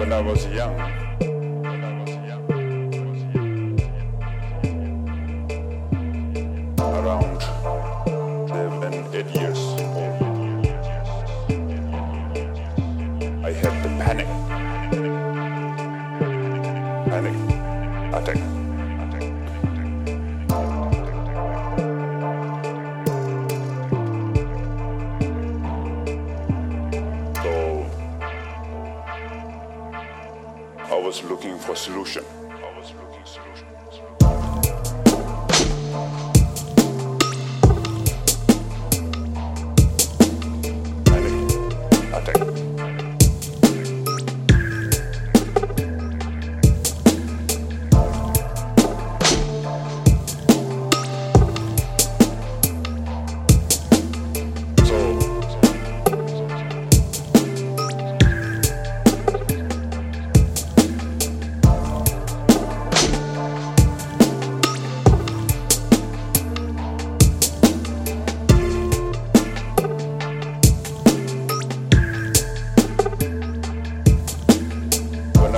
when I was young. Around seven, eight years I was looking for solution.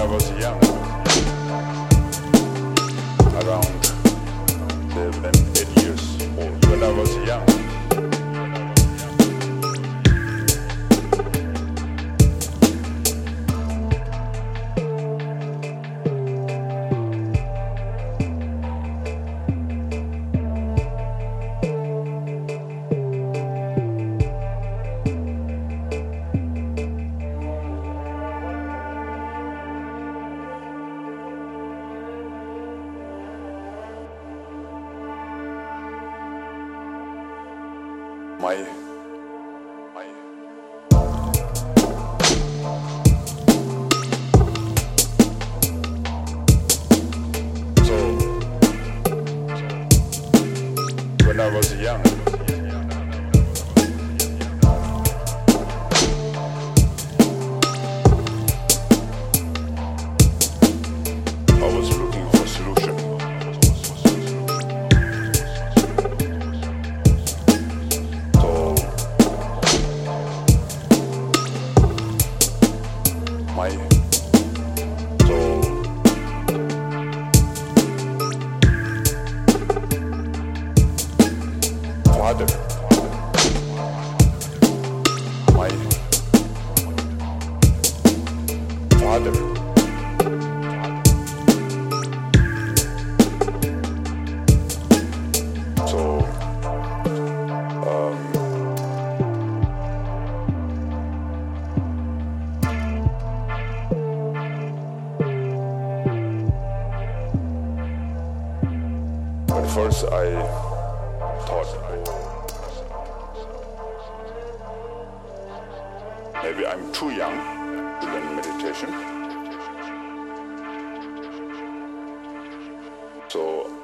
I was young, around seven, eight years old. When I was young, my when I was young father. So um, At first, I thought maybe I'm too young and meditation. So